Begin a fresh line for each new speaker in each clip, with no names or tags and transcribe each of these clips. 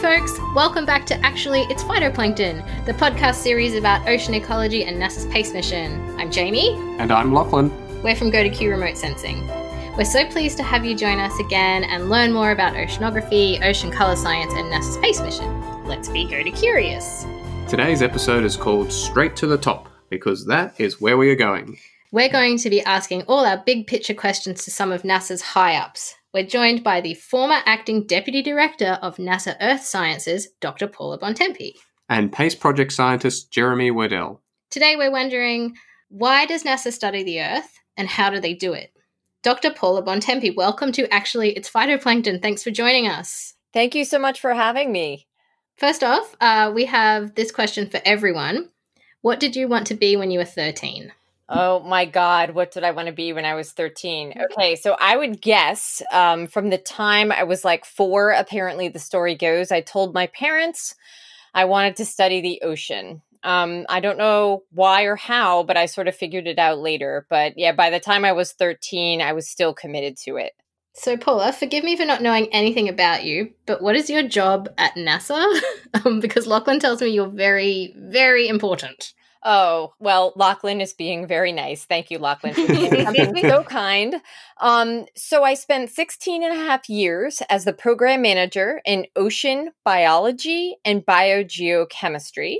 folks. Welcome back to Actually It's Phytoplankton, the podcast series about ocean ecology and NASA's space mission. I'm Jamie.
And I'm Lachlan.
We're from GoToQ Remote Sensing. We're so pleased to have you join us again and learn more about oceanography, ocean color science, and NASA's space mission. Let's be Go to Curious.
Today's episode is called Straight to the Top because that is where we are going.
We're going to be asking all our big picture questions to some of NASA's high ups. We're joined by the former acting deputy director of NASA Earth Sciences, Dr. Paula Bontempi.
And PACE project scientist Jeremy Werdell.
Today we're wondering why does NASA study the Earth and how do they do it? Dr. Paula Bontempi, welcome to Actually It's Phytoplankton. Thanks for joining us.
Thank you so much for having me.
First off, uh, we have this question for everyone. What did you want to be when you were 13?
Oh my God, what did I want to be when I was 13? Okay, so I would guess um, from the time I was like four, apparently the story goes, I told my parents I wanted to study the ocean. Um, I don't know why or how, but I sort of figured it out later. But yeah, by the time I was 13, I was still committed to it.
So, Paula, forgive me for not knowing anything about you, but what is your job at NASA? um, because Lachlan tells me you're very, very important.
Oh, well, Lachlan is being very nice. Thank you, Lachlan, for being so kind. Um, so I spent 16 and a half years as the program manager in ocean biology and biogeochemistry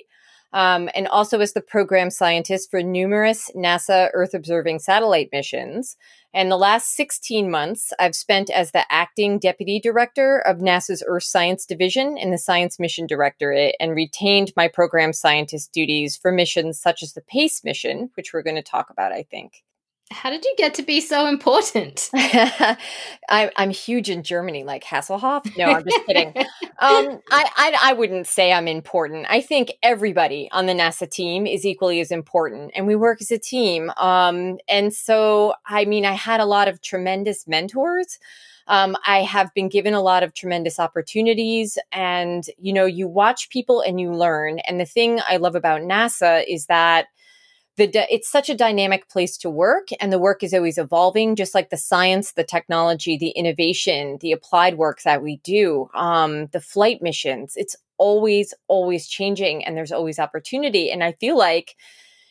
um, and also as the program scientist for numerous NASA Earth observing satellite missions. And the last 16 months, I've spent as the acting deputy director of NASA's Earth Science Division in the Science Mission Directorate and retained my program scientist duties for missions such as the PACE mission, which we're going to talk about, I think.
How did you get to be so important?
I, am huge in Germany, like Hasselhoff. No, I'm just kidding. Um, I, I, I wouldn't say I'm important. I think everybody on the NASA team is equally as important, and we work as a team. Um, and so, I mean, I had a lot of tremendous mentors. Um, I have been given a lot of tremendous opportunities, and you know, you watch people and you learn. And the thing I love about NASA is that the it's such a dynamic place to work and the work is always evolving just like the science the technology the innovation the applied work that we do um, the flight missions. It's always always changing and there's always opportunity. And i feel like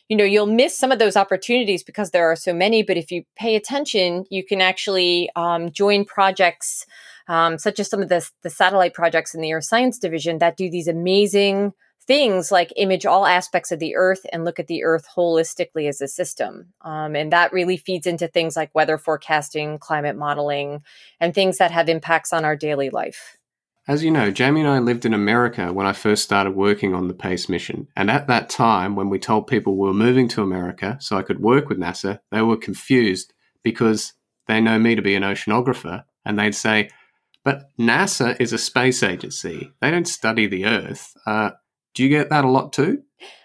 you know you'll miss some of those opportunities because there are so many but if you pay attention you can actually um, join projects um, such as some of the, the satellite projects in the earth science division that do these amazing things like image all aspects of the earth and look at the earth holistically as a system. Um, and that really feeds into things like weather forecasting, climate modeling, and things that have impacts on our daily life.
As you know, Jamie and I lived in America when I first started working on the PACE mission. And at that time, when we told people we were moving to America so I could work with NASA, they were confused because they know me to be an oceanographer. And they'd say, but NASA is a space agency. They don't study the Earth. Uh, do you get that a lot too?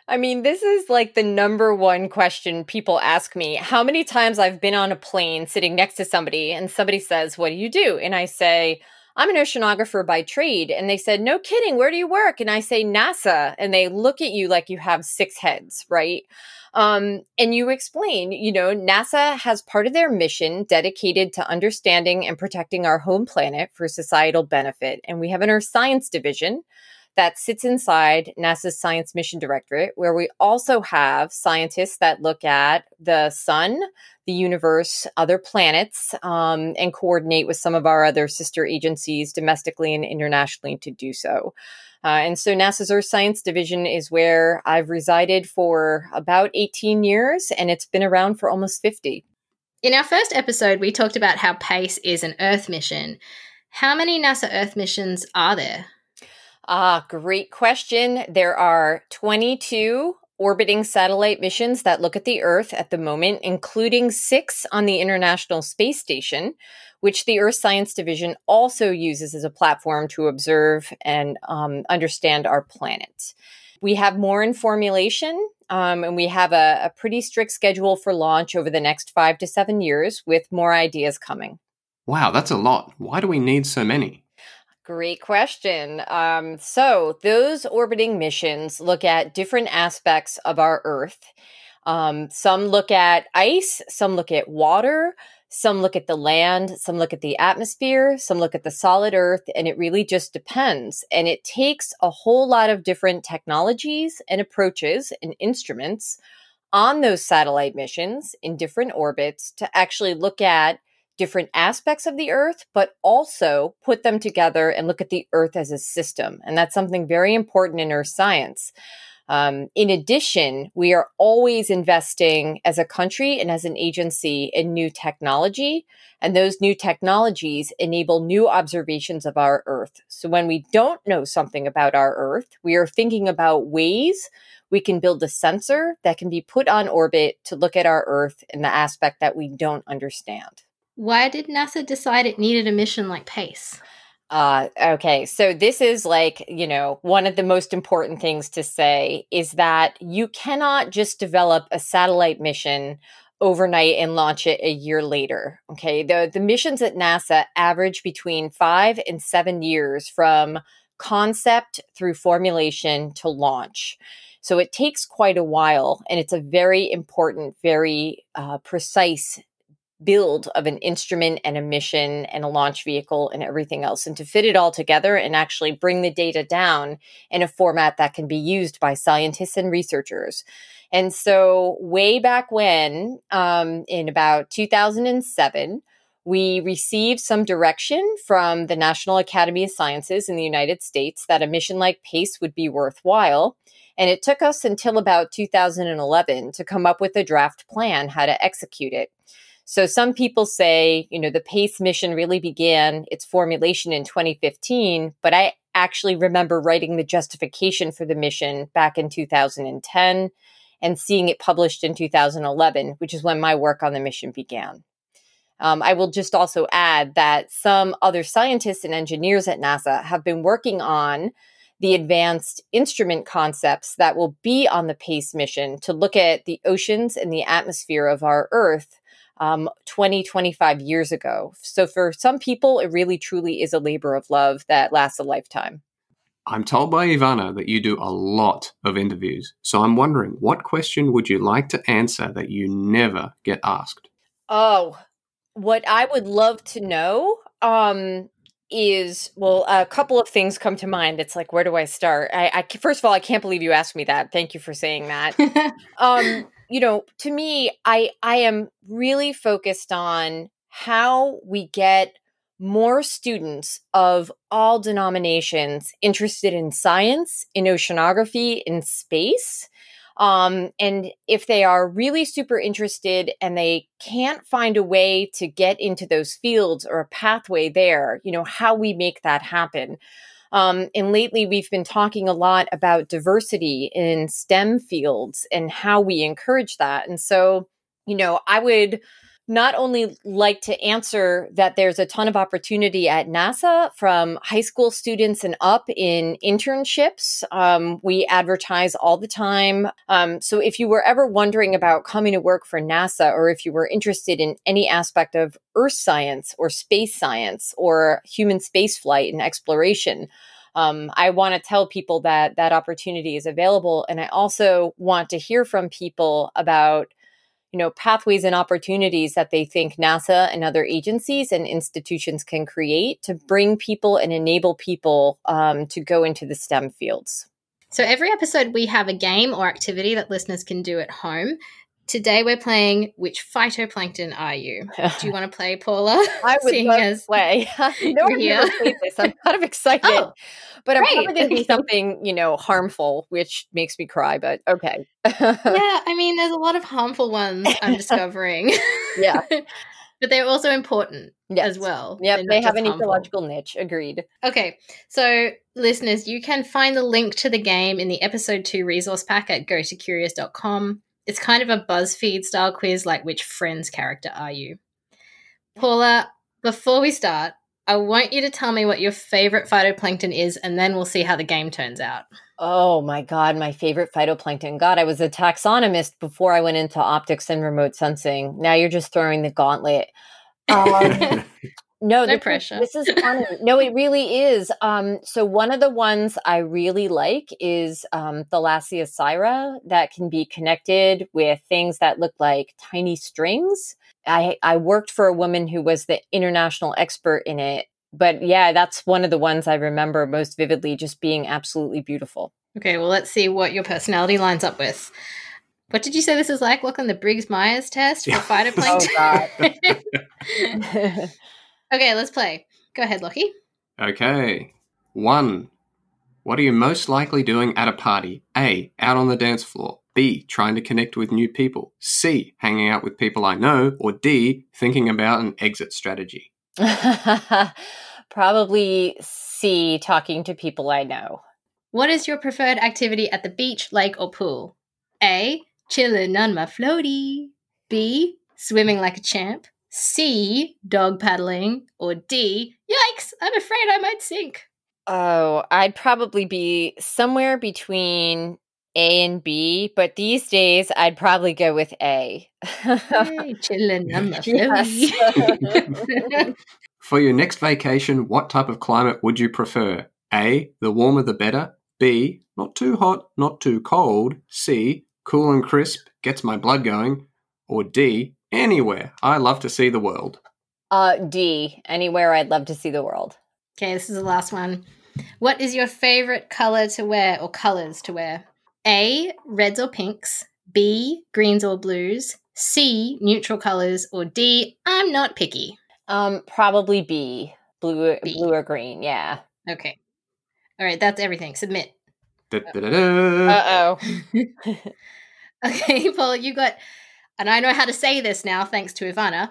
I mean, this is like the number one question people ask me. How many times I've been on a plane sitting next to somebody and somebody says, What do you do? And I say, I'm an oceanographer by trade. And they said, No kidding, where do you work? And I say, NASA. And they look at you like you have six heads, right? Um, and you explain, you know, NASA has part of their mission dedicated to understanding and protecting our home planet for societal benefit. And we have an Earth Science Division that sits inside NASA's Science Mission Directorate, where we also have scientists that look at the sun, the universe, other planets, um, and coordinate with some of our other sister agencies domestically and internationally to do so. Uh, and so NASA's Earth Science Division is where I've resided for about 18 years, and it's been around for almost 50.
In our first episode, we talked about how PACE is an Earth mission. How many NASA Earth missions are there?
Ah, great question. There are 22 orbiting satellite missions that look at the Earth at the moment, including six on the International Space Station, which the Earth Science Division also uses as a platform to observe and um, understand our planet. We have more in formulation, um, and we have a, a pretty strict schedule for launch over the next five to seven years with more ideas coming.
Wow, that's a lot. Why do we need so many?
Great question. Um, so, those orbiting missions look at different aspects of our Earth. Um, some look at ice, some look at water, Some look at the land, some look at the atmosphere, some look at the solid earth, and it really just depends. And it takes a whole lot of different technologies and approaches and instruments on those satellite missions in different orbits to actually look at different aspects of the earth, but also put them together and look at the earth as a system. And that's something very important in earth science. Um, in addition, we are always investing as a country and as an agency in new technology. And those new technologies enable new observations of our Earth. So when we don't know something about our Earth, we are thinking about ways we can build a sensor that can be put on orbit to look at our Earth in the aspect that we don't understand.
Why did NASA decide it needed a mission like PACE?
Uh, okay, so this is like, you know, one of the most important things to say is that you cannot just develop a satellite mission overnight and launch it a year later. Okay, the, the missions at NASA average between five and seven years from concept through formulation to launch. So it takes quite a while, and it's a very important, very uh, precise build of an instrument and a mission and a launch vehicle and everything else and to fit it all together and actually bring the data down in a format that can be used by scientists and researchers. And so way back when um, in about 2007 we received some direction from the national academy of sciences in the united states that a mission like pace would be worthwhile. And it took us until about 2011 to come up with a draft plan how to execute it so some people say, you know, the PACE mission really began its formulation in 2015, but I actually remember writing the justification for the mission back in 2010 and seeing it published in 2011, which is when my work on the mission began. Um, I will just also add that some other scientists and engineers at NASA have been working on the advanced instrument concepts that will be on the PACE mission to look at the oceans and the atmosphere of our Earth um, 20, 25 years ago. So for some people, it really truly is a labor of love that lasts a lifetime.
I'm told by Ivana that you do a lot of interviews. So I'm wondering, what question would you like to answer that you never get asked?
Oh, what I would love to know um, is well, a couple of things come to mind. It's like, where do I start? I, I first of all, I can't believe you asked me that. Thank you for saying that. um, you know, to me, I I am really focused on how we get more students of all denominations interested in science, in oceanography, in space. Um, and if they are really super interested and they can't find a way to get into those fields or a pathway there, you know, how we make that happen. Um, and lately, we've been talking a lot about diversity in STEM fields and how we encourage that. And so, you know, I would not only like to answer that there's a ton of opportunity at NASA from high school students and up in internships. Um, we advertise all the time. Um, so if you were ever wondering about coming to work for NASA or if you were interested in any aspect of earth science or space science or human spaceflight and exploration, um, I want to tell people that that opportunity is available. And I also want to hear from people about you know pathways and opportunities that they think NASA and other agencies and institutions can create to bring people and enable people um, to go into the STEM fields.
So every episode we have a game or activity that listeners can do at home. Today we're playing Which Phytoplankton Are You? Do you want to play, Paula?
I would love to play. no, never played this. I'm kind of oh, excited. Oh, but I'm probably going to be something, you know, harmful, which makes me cry, but okay.
yeah, I mean, there's a lot of harmful ones I'm discovering.
yeah.
but they're also important yes. as well.
Yeah, they have an harmful. ecological niche. Agreed.
Okay, so listeners, you can find the link to the game in the episode two resource pack at gotocurious.com it's kind of a BuzzFeed style quiz like which Friends character are you? Paula, before we start, I want you to tell me what your favorite phytoplankton is, and then we'll see how the game turns out.
Oh my God, my favorite phytoplankton. God, I was a taxonomist before I went into optics and remote sensing. Now you're just throwing the gauntlet. Um, No,
No
this is-
pressure.
This is funny. no, it really is. Um, so one of the ones I really like is um, Thalassiosira that can be connected with things that look like tiny strings. I I worked for a woman who was the international expert in it. But yeah, that's one of the ones I remember most vividly, just being absolutely beautiful.
Okay, well, let's see what your personality lines up with. What did you say this is like? Looking the Briggs Myers test for
Yeah.
phytoplankton?
Oh, God.
okay, let's play. Go ahead, Lockie.
Okay. One. What are you most likely doing at a party? A. Out on the dance floor. B. Trying to connect with new people. C. Hanging out with people I know. Or D. Thinking about an exit strategy.
Probably C, talking to people I know.
What is your preferred activity at the beach, lake, or pool? A. Chilling on my floaty. B. Swimming like a champ. C. Dog paddling. Or D. Yikes! I'm afraid I might sink.
Oh, I'd probably be somewhere between A and B, but these days I'd probably go with A.
Hey, chilling on my
Yes.
For your next vacation, what type of climate would you prefer? A. The warmer the better. B. Not too hot, not too cold. C. Cool and crisp, gets my blood going. Or D. Anywhere. I love to see the world.
uh, D, anywhere I'd love to see the world.
Okay, this is the last one. What is your favorite color to wear or colors to wear? A. Reds or pinks. B. Greens or blues. C. Neutral colors. Or D. I'm not picky.
Um, probably B, blue,
B.
blue or green. Yeah.
Okay. All right, that's everything. Submit.
Uh oh.
Okay, Paul, you got, and I know how to say this now thanks to Ivana,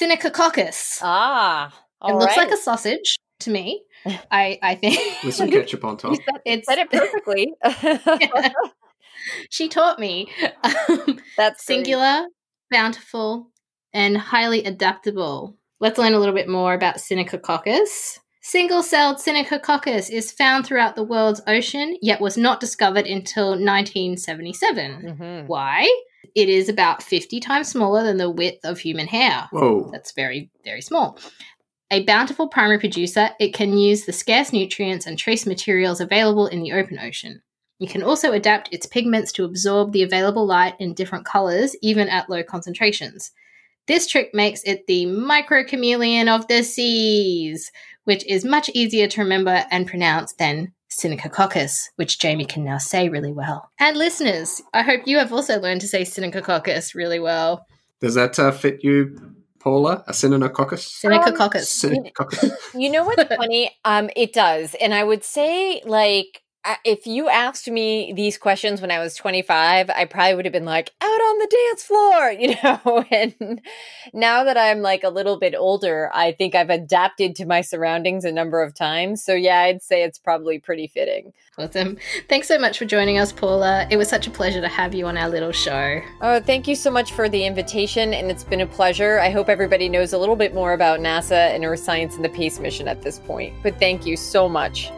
Synechococcus.
ah,
it
all
looks like a sausage to me. I I think
With some ketchup on top.
You said, it perfectly.
she taught me. Um,
That's great.
singular, bountiful, and highly adaptable. Let's learn a little bit more about Synechococcus. Single celled Synechococcus is found throughout the world's ocean, yet was not discovered until 1977.
Mhm.
Why? It is about 50 times smaller than the width of human hair.
Whoa.
That's very, very small. A bountiful primary producer, it can use the scarce nutrients and trace materials available in the open ocean. It can also adapt its pigments to absorb the available light in different colors, even at low concentrations. This trick makes it the microchameleon of the seas, which is much easier to remember and pronounce than Synechococcus, which Jamie can now say really well. And listeners, I hope you have also learned to say Synechococcus really well.
Does that uh, fit you, Paula? A Synococcus?
Synechococcus.
Synococcus.
You know what's funny? Um, it does, and I would say like if you asked me these questions when I was 25, I probably would have been like out on the dance floor, you know. and now that I'm like a little bit older, I think I've adapted to my surroundings a number of times. So yeah, I'd say it's probably pretty fitting.
Awesome. Thanks so much for joining us, Paula. It was such a pleasure to have you on our little show.
Oh, thank you so much for the invitation, and it's been a pleasure. I hope everybody knows a little bit more about NASA and Earth Science and the Pace mission at this point. But thank you so much.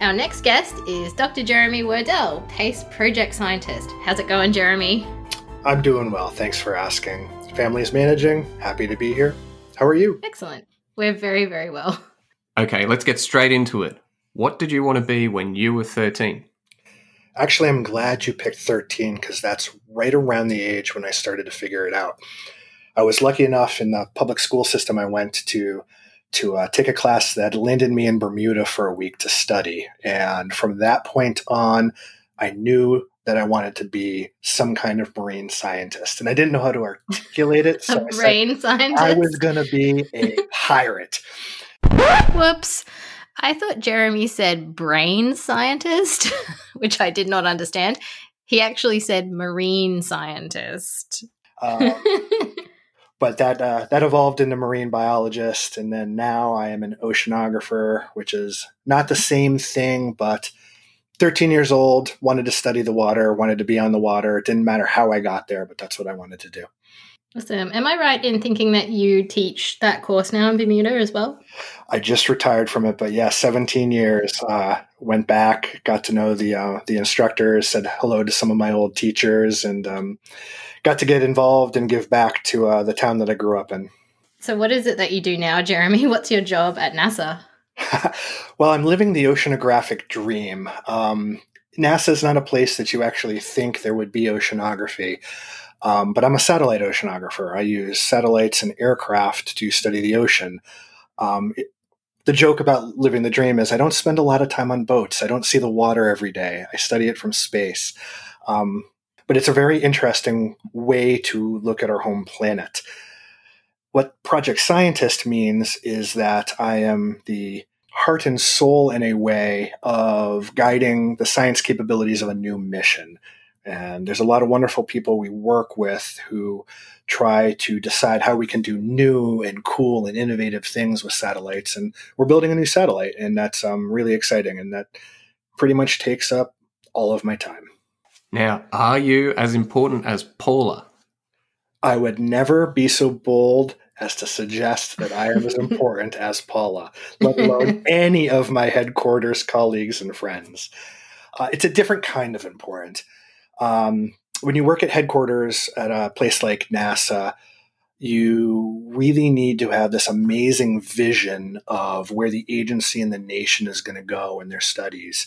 Our next guest is Dr. Jeremy Werdell, PACE project scientist. How's it going, Jeremy?
I'm doing well. Thanks for asking. Family is managing. Happy to be here. How are you?
Excellent. We're very, very well.
Okay, let's get straight into it. What did you want to be when you were 13?
Actually, I'm glad you picked 13 because that's right around the age when I started to figure it out. I was lucky enough in the public school system I went to to uh, take a class that landed me in Bermuda for a week to study, and from that point on, I knew that I wanted to be some kind of marine scientist, and I didn't know how to articulate it. So
a
I said
brain scientist.
I was going to be a pirate.
Whoops. I thought Jeremy said brain scientist, which I did not understand. He actually said marine scientist.
Um, but that uh, that evolved into marine biologist, and then now I am an oceanographer, which is not the same thing. But 13 years old, wanted to study the water, wanted to be on the water. It didn't matter how I got there, but that's what I wanted to do.
awesome. Am I right in thinking that you teach that course now in Bermuda as well?
I just retired from it, but yeah, 17 years. Uh, went back, got to know the uh, the instructors, said hello to some of my old teachers, and um, got to get involved and give back to uh, the town that I grew up in.
So, what is it that you do now, Jeremy? What's your job at NASA?
well, I'm living the oceanographic dream. Um, NASA is not a place that you actually think there would be oceanography. Um, but I'm a satellite oceanographer. I use satellites and aircraft to study the ocean. Um, it, the joke about living the dream is I don't spend a lot of time on boats. I don't see the water every day. I study it from space. Um, but it's a very interesting way to look at our home planet. What Project Scientist means is that I am the heart and soul in a way of guiding the science capabilities of a new mission. And there's a lot of wonderful people we work with who try to decide how we can do new and cool and innovative things with satellites. And we're building a new satellite, and that's um, really exciting. And that pretty much takes up all of my time.
Now, are you as important as Paula?
I would never be so bold as to suggest that I am as important as Paula, let alone any of my headquarters colleagues and friends. Uh, it's a different kind of important. Um, when you work at headquarters at a place like NASA, you really need to have this amazing vision of where the agency and the nation is going to go in their studies.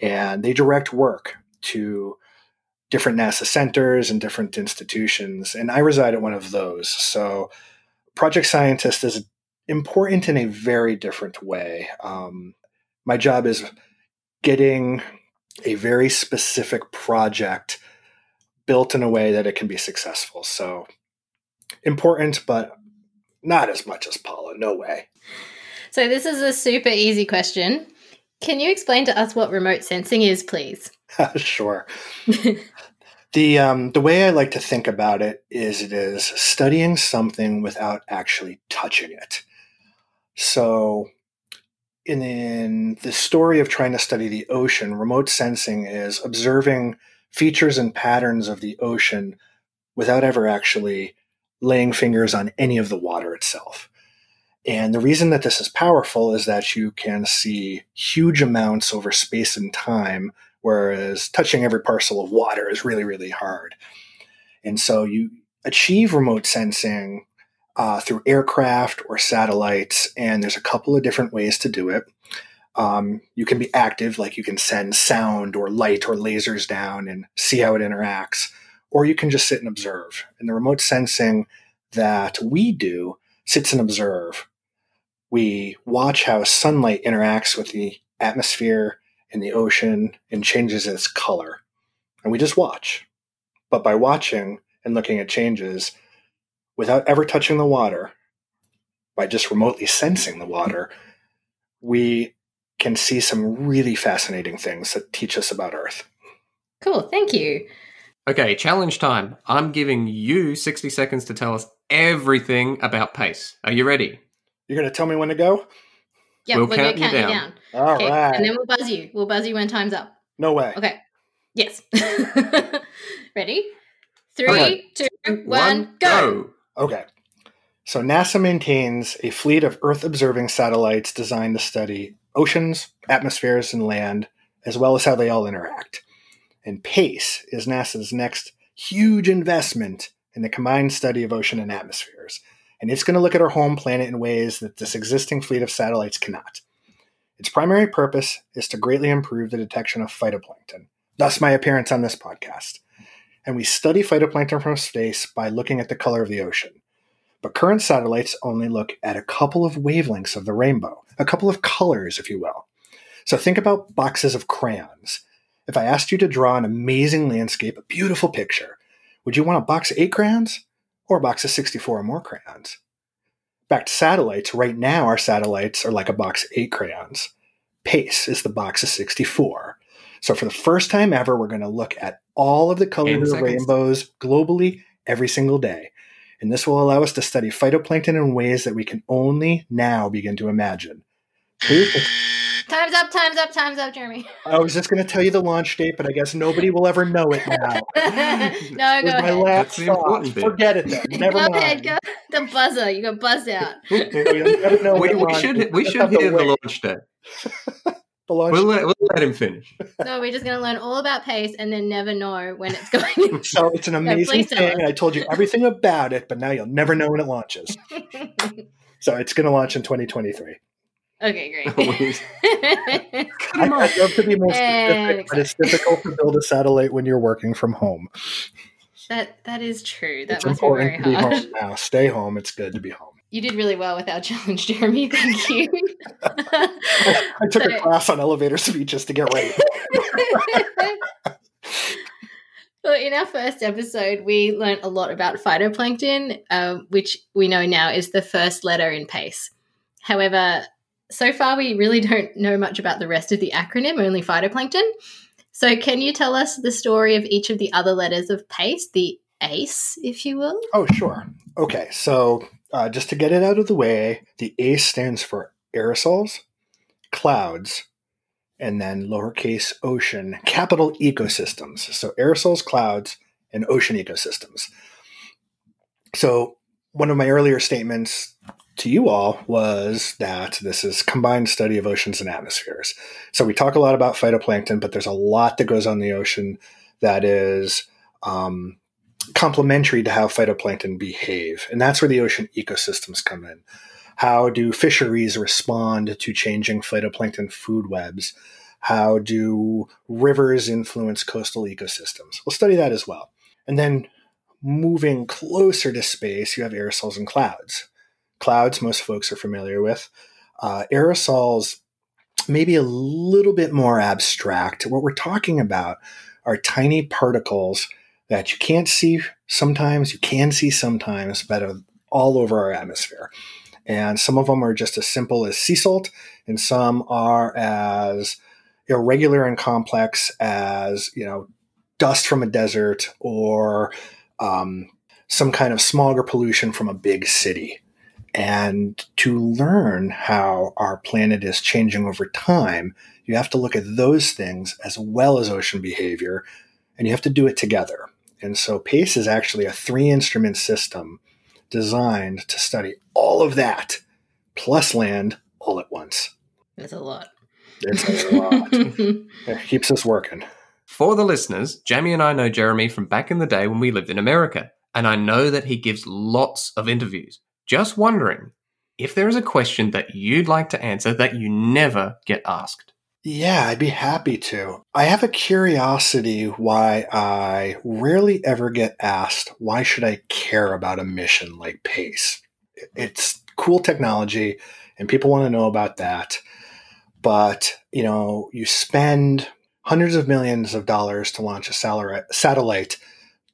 And they direct work to different NASA centers and different institutions. And I reside at one of those. So project scientist is important in a very different way. Um, my job is getting a very specific project built in a way that it can be successful. So important, but not as much as Paula. No way.
So this is a super easy question. Can you explain to us what remote sensing is, please?
sure. The um, the way I like to think about it is it is studying something without actually touching it. So, in, in the story of trying to study the ocean, remote sensing is observing features and patterns of the ocean without ever actually laying fingers on any of the water itself. And the reason that this is powerful is that you can see huge amounts over space and time whereas touching every parcel of water is really, really hard. And so you achieve remote sensing uh, through aircraft or satellites, and there's a couple of different ways to do it. Um, you can be active, like you can send sound or light or lasers down and see how it interacts, or you can just sit and observe. And the remote sensing that we do sits and observe. We watch how sunlight interacts with the atmosphere in the ocean and changes its color. And we just watch. But by watching and looking at changes without ever touching the water, by just remotely sensing the water, we can see some really fascinating things that teach us about Earth.
Cool, thank you.
Okay, challenge time. I'm giving you 60 seconds to tell us everything about pace. Are you ready?
You're going to tell me when to go?
Yeah, we'll we're count going to count you down.
You down. All okay. right.
And then we'll buzz you. We'll buzz you when time's up.
No way.
Okay. Yes. Ready? Three, okay. two, one, go.
Okay. So NASA maintains a fleet of Earth observing satellites designed to study oceans, atmospheres, and land, as well as how they all interact. And PACE is NASA's next huge investment in the combined study of ocean and atmospheres and it's going to look at our home planet in ways that this existing fleet of satellites cannot. Its primary purpose is to greatly improve the detection of phytoplankton, thus, my appearance on this podcast. And we study phytoplankton from space by looking at the color of the ocean. But current satellites only look at a couple of wavelengths of the rainbow, a couple of colors, if you will. So think about boxes of crayons. If I asked you to draw an amazing landscape, a beautiful picture, would you want a box of eight crayons or a box of 64 or more crayons. Back to satellites, right now our satellites are like a box of eight crayons. PACE is the box of 64. So for the first time ever, we're going to look at all of the colors of rainbows globally every single day. And this will allow us to study phytoplankton in ways that we can only now begin to imagine.
Time's up, time's up, time's up, Jeremy.
I was just going to tell you the launch date, but I guess nobody will ever know it now.
no, go
my
ahead.
Last thought. Forget it then. Never
go
mind.
Ahead, go. The buzzer. You got buzzed out.
we, we, should, we should hear the launch date.
The launch.
We'll let, we'll let him finish.
No, we're just going to learn all about pace and then never know when it's going.
so it's an amazing
please
thing, I told you everything about it, but now you'll never know when it launches. So it's going to launch in 2023.
Okay,
We-
great.
I- I'd love to be more specific, but it's difficult to build a satellite when you're working from home.
that that is true. That
it's
must be very
important to be
hard.
home now. Stay home. It's good to be home.
You did really well with our challenge, Jeremy. Thank you.
I took a class on elevator speeches to get right.
well, in our first episode, we learned a lot about phytoplankton, um, which we know now is the first letter in PACE. However, so far we really don't know much about the rest of the acronym, only phytoplankton. So, can you tell us the story of each of the other letters of PACE, the ACE, if you will?
Oh, sure. Okay, so uh, just to get it out of the way, the ACE stands for aerosols, clouds, and then lowercase ocean, capital ecosystems. So aerosols, clouds, and ocean ecosystems. So one of my earlier statements to you all was that this is combined study of oceans and atmospheres. So we talk a lot about phytoplankton, but there's a lot that goes on in the ocean that is um, complementary to how phytoplankton behave. And that's where the ocean ecosystems come in. How do fisheries respond to changing phytoplankton food webs? How do rivers influence coastal ecosystems? We'll study that as well. And then moving closer to space, you have aerosols and clouds. Clouds, most folks are familiar with. Uh, aerosols, maybe a little bit more abstract. What we're talking about are tiny particles that you can't see sometimes, you can see sometimes, but are all over our atmosphere. And some of them are just as simple as sea salt, and some are as irregular and complex as, you know, dust from a desert or um, some kind of smog or pollution from a big city. And to learn how our planet is changing over time, you have to look at those things as well as ocean behavior, and you have to do it together. And so PACE is actually a three instrument system designed to study all of that plus land all at once.
That's a lot.
It's a lot. It keeps us working.
For the listeners, Jamie and I know Jeremy from back in the day when we lived in America, and I know that he gives lots of interviews. Just wondering if there is a question that you'd like to answer that you never get asked.
Yeah, I'd be happy to. I have a curiosity why I rarely ever get asked, why should I care about a mission like PACE? It's cool technology and people want to know about that. But, you know, you spend hundreds of millions of dollars to launch a satellite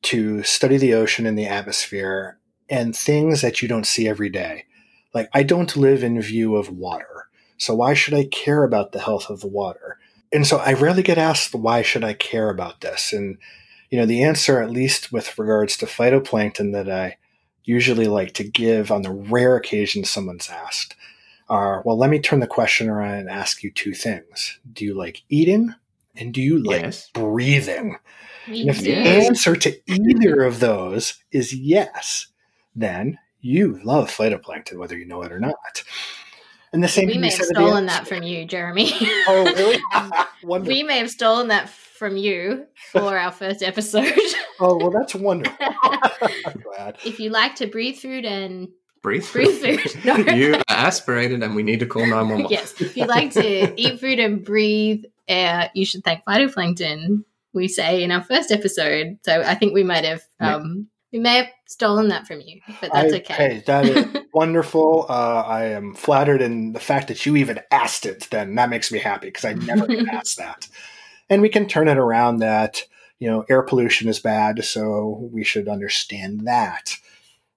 to study the ocean and the atmosphere and things that you don't see every day. Like, I don't live in view of water. So why should I care about the health of the water? And so I rarely get asked, why should I care about this? And, you know, the answer, at least with regards to phytoplankton, that I usually like to give on the rare occasion someone's asked are, well, let me turn the question around and ask you two things. Do you like eating? And do you like
yes.
breathing?
Me
And if the answer to either of those is yes, then you love phytoplankton, whether you know it or not. And the same
we may have
said of the
stolen that from you, Jeremy.
Oh, really? wonderful.
we may have stolen that from you for our first episode.
Oh, well, that's wonderful. I'm glad.
if you like to breathe food and
Breathe.
breathe food, no.
you are aspirated and we need to call 911.
yes, if you like to eat food and breathe air, you should thank phytoplankton. We say in our first episode, so I think we might have um, we may have stolen that from you, but that's
I-
okay.
Hey, that is wonderful. Uh, I am flattered in the fact that you even asked it. Then that makes me happy because I never asked that. And we can turn it around that you know air pollution is bad, so we should understand that.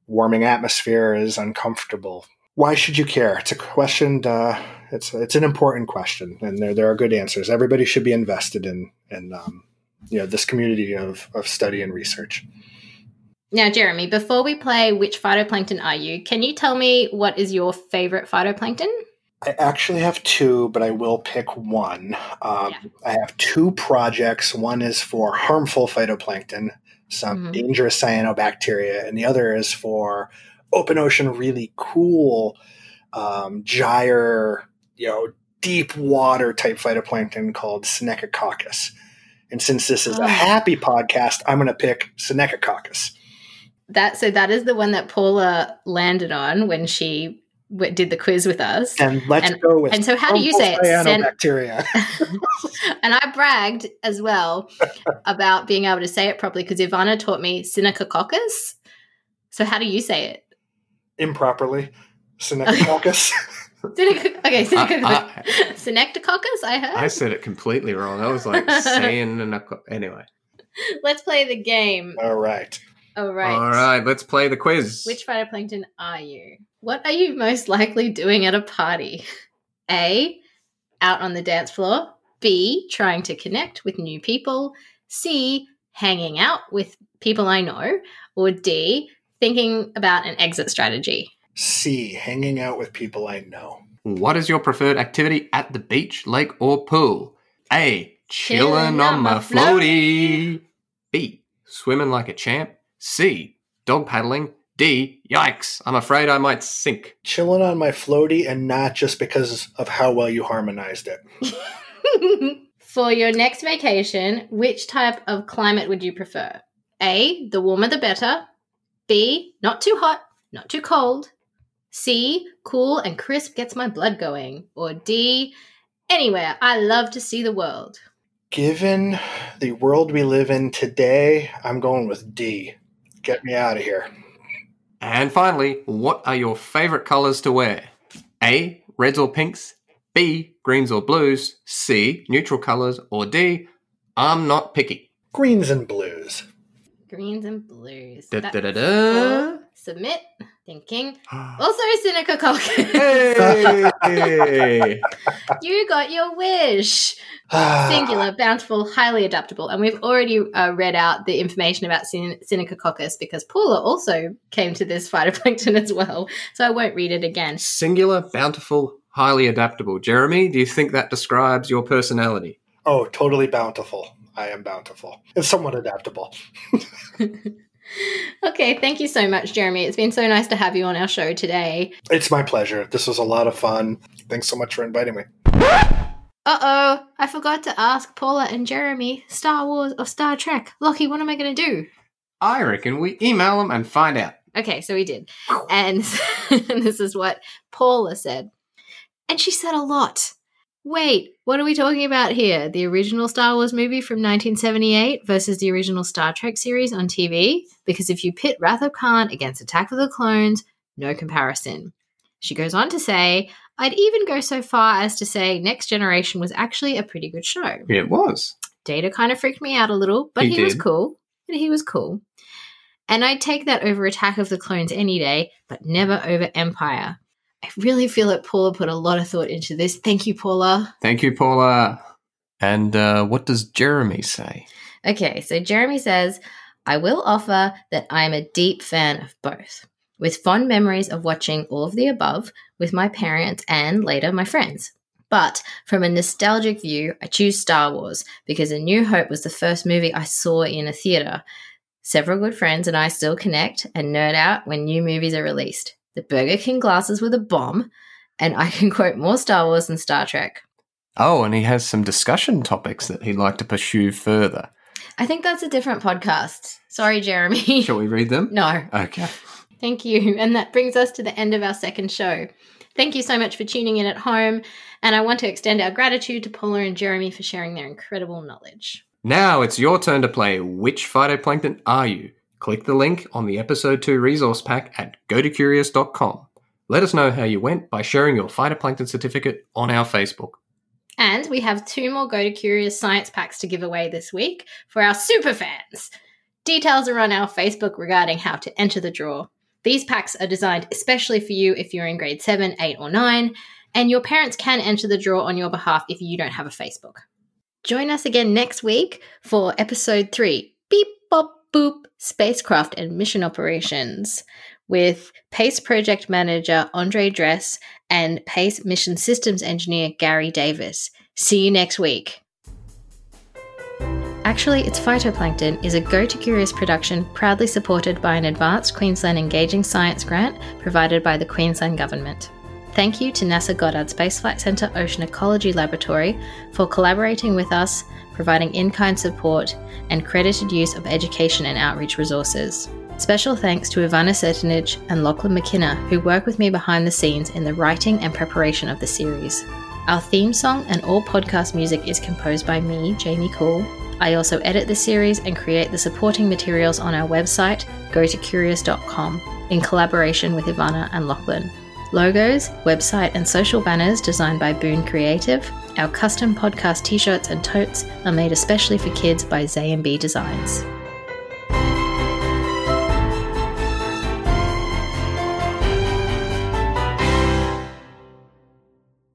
Warming atmosphere is uncomfortable. Why should you care? It's a question. Uh, it's it's an important question, and there there are good answers. Everybody should be invested in in um, you know this community of of study and research.
Now, Jeremy, before we play which phytoplankton are you, can you tell me what is your favorite phytoplankton?
I actually have two, but I will pick one. Um,
Yeah.
I have two projects. One is for harmful phytoplankton, some
Mhm.
dangerous cyanobacteria, and the other is for open ocean, really cool um, gyre, you know, deep water type phytoplankton called Synechococcus. And since this is
Oh.
a happy podcast, I'm going to pick Synechococcus.
That so that is the one that Paula landed on when she w- did the quiz with us.
And let's
And-
go with
and so how do you say it? Sen-
Cyanobacteria.
and I bragged as well about being able to say it properly because Ivana taught me Synechococcus. So how do you say it?
Improperly. Synechococcus.
Synecho- okay, Synechococcus.
I-
Synectococcus, I heard.
I said it completely wrong. I was like saying and anyway.
Let's play the game.
All right.
All right.
All right, let's play the quiz.
Which phytoplankton are you? What are you most likely doing at a party? A. Out on the dance floor. B. Trying to connect with new people. C. Hanging out with people I know. Or D. Thinking about an exit strategy.
C. Hanging out with people I know.
What is your preferred activity at the beach, lake, or pool? A. Chilling on my floaty. B. Swimming like a champ. C. Dog paddling. D. Yikes! I'm afraid I might sink.
Chilling on my floaty and not just because of how well you harmonized it.
For your next vacation, which type of climate would you prefer? A. The warmer the better. B. Not too hot, not too cold. C. Cool and crisp gets my blood going. Or D. Anywhere. I love to see the world.
Given the world we live in today, I'm going with D. Get me out of here.
And finally, what are your favorite colors to wear? A. Reds or pinks. B. Greens or blues. C. Neutral colors. Or D. I'm not picky.
Greens and blues.
Greens and blues.
Da, da, da, da.
Four. Submit. Thinking. Also, Synechococcus.
hey!
you got your wish. Singular, bountiful, highly adaptable. And we've already uh, read out the information about Syn- Synechococcus because Paula also came to this phytoplankton as well. So I won't read it again.
Singular, bountiful, highly adaptable. Jeremy, do you think that describes your personality?
Oh, totally bountiful. I am bountiful. It's somewhat adaptable.
Okay, thank you so much, Jeremy. It's been so nice to have you on our show today.
It's my pleasure. This was a lot of fun. Thanks so much for inviting me.
Uh oh, I forgot to ask Paula and Jeremy Star Wars or Star Trek. Lockie, what am I going to do?
I reckon we email them and find out.
Okay, so we did. And this is what Paula said. And she said a lot. Wait, what are we talking about here? The original Star Wars movie from 1978 versus the original Star Trek series on TV? Because if you pit Wrath of Khan against Attack of the Clones, no comparison. She goes on to say, I'd even go so far as to say Next Generation was actually a pretty good show.
It was.
Data kind of freaked me out a little, but
He
he, was cool. But he was cool. And I'd take that over Attack of the Clones any day, but never over Empire. I really feel that Paula put a lot of thought into this. Thank you, Paula.
Thank you, Paula. And uh, what does Jeremy say?
Okay, so Jeremy says, I will offer that I'm a deep fan of both, with fond memories of watching all of the above with my parents and later my friends. But from a nostalgic view, I choose Star Wars because A New Hope was the first movie I saw in a theater. Several good friends and I still connect and nerd out when new movies are released. The Burger King glasses were the bomb, and I can quote more Star Wars than Star Trek.
Oh, and he has some discussion topics that he'd like to pursue further.
I think that's a different podcast. Sorry, Jeremy.
Shall we read them?
no.
Okay.
Thank you. And that brings us to the end of our second show. Thank you so much for tuning in at home. And I want to extend our gratitude to Paula and Jeremy for sharing their incredible knowledge.
Now it's your turn to play Which Phytoplankton Are You? Click the link on the episode 2 resource pack at gotocurious.com. Let us know how you went by sharing your phytoplankton certificate on our Facebook.
And we have two more Go to Curious science packs to give away this week for our super fans. Details are on our Facebook regarding how to enter the draw. These packs are designed especially for you if you're in grade 7, 8, or 9, and your parents can enter the draw on your behalf if you don't have a Facebook. Join us again next week for episode 3 Beep Bop Boop Spacecraft and Mission Operations with PACE Project Manager Andre Dress and PACE Mission Systems Engineer Gary Davis. See you next week. Actually, It's Phytoplankton is a Go to Curious production proudly supported by an Advanced Queensland Engaging Science grant provided by the Queensland Government. Thank you to NASA Goddard Space Flight Center Ocean Ecology Laboratory for collaborating with us, providing in kind support, and credited use of education and outreach resources. Special thanks to Ivana Sertinich and Lachlan McKenna, who work with me behind the scenes in the writing and preparation of the series. Our theme song and all podcast music is composed by me, Jamie Cool. I also edit the series and create the supporting materials on our website, gotocurious.com, in collaboration with Ivana and Lachlan. Logos, website, and social banners designed by Boone Creative. Our custom podcast t shirts and totes are made especially for kids by ZMB Designs.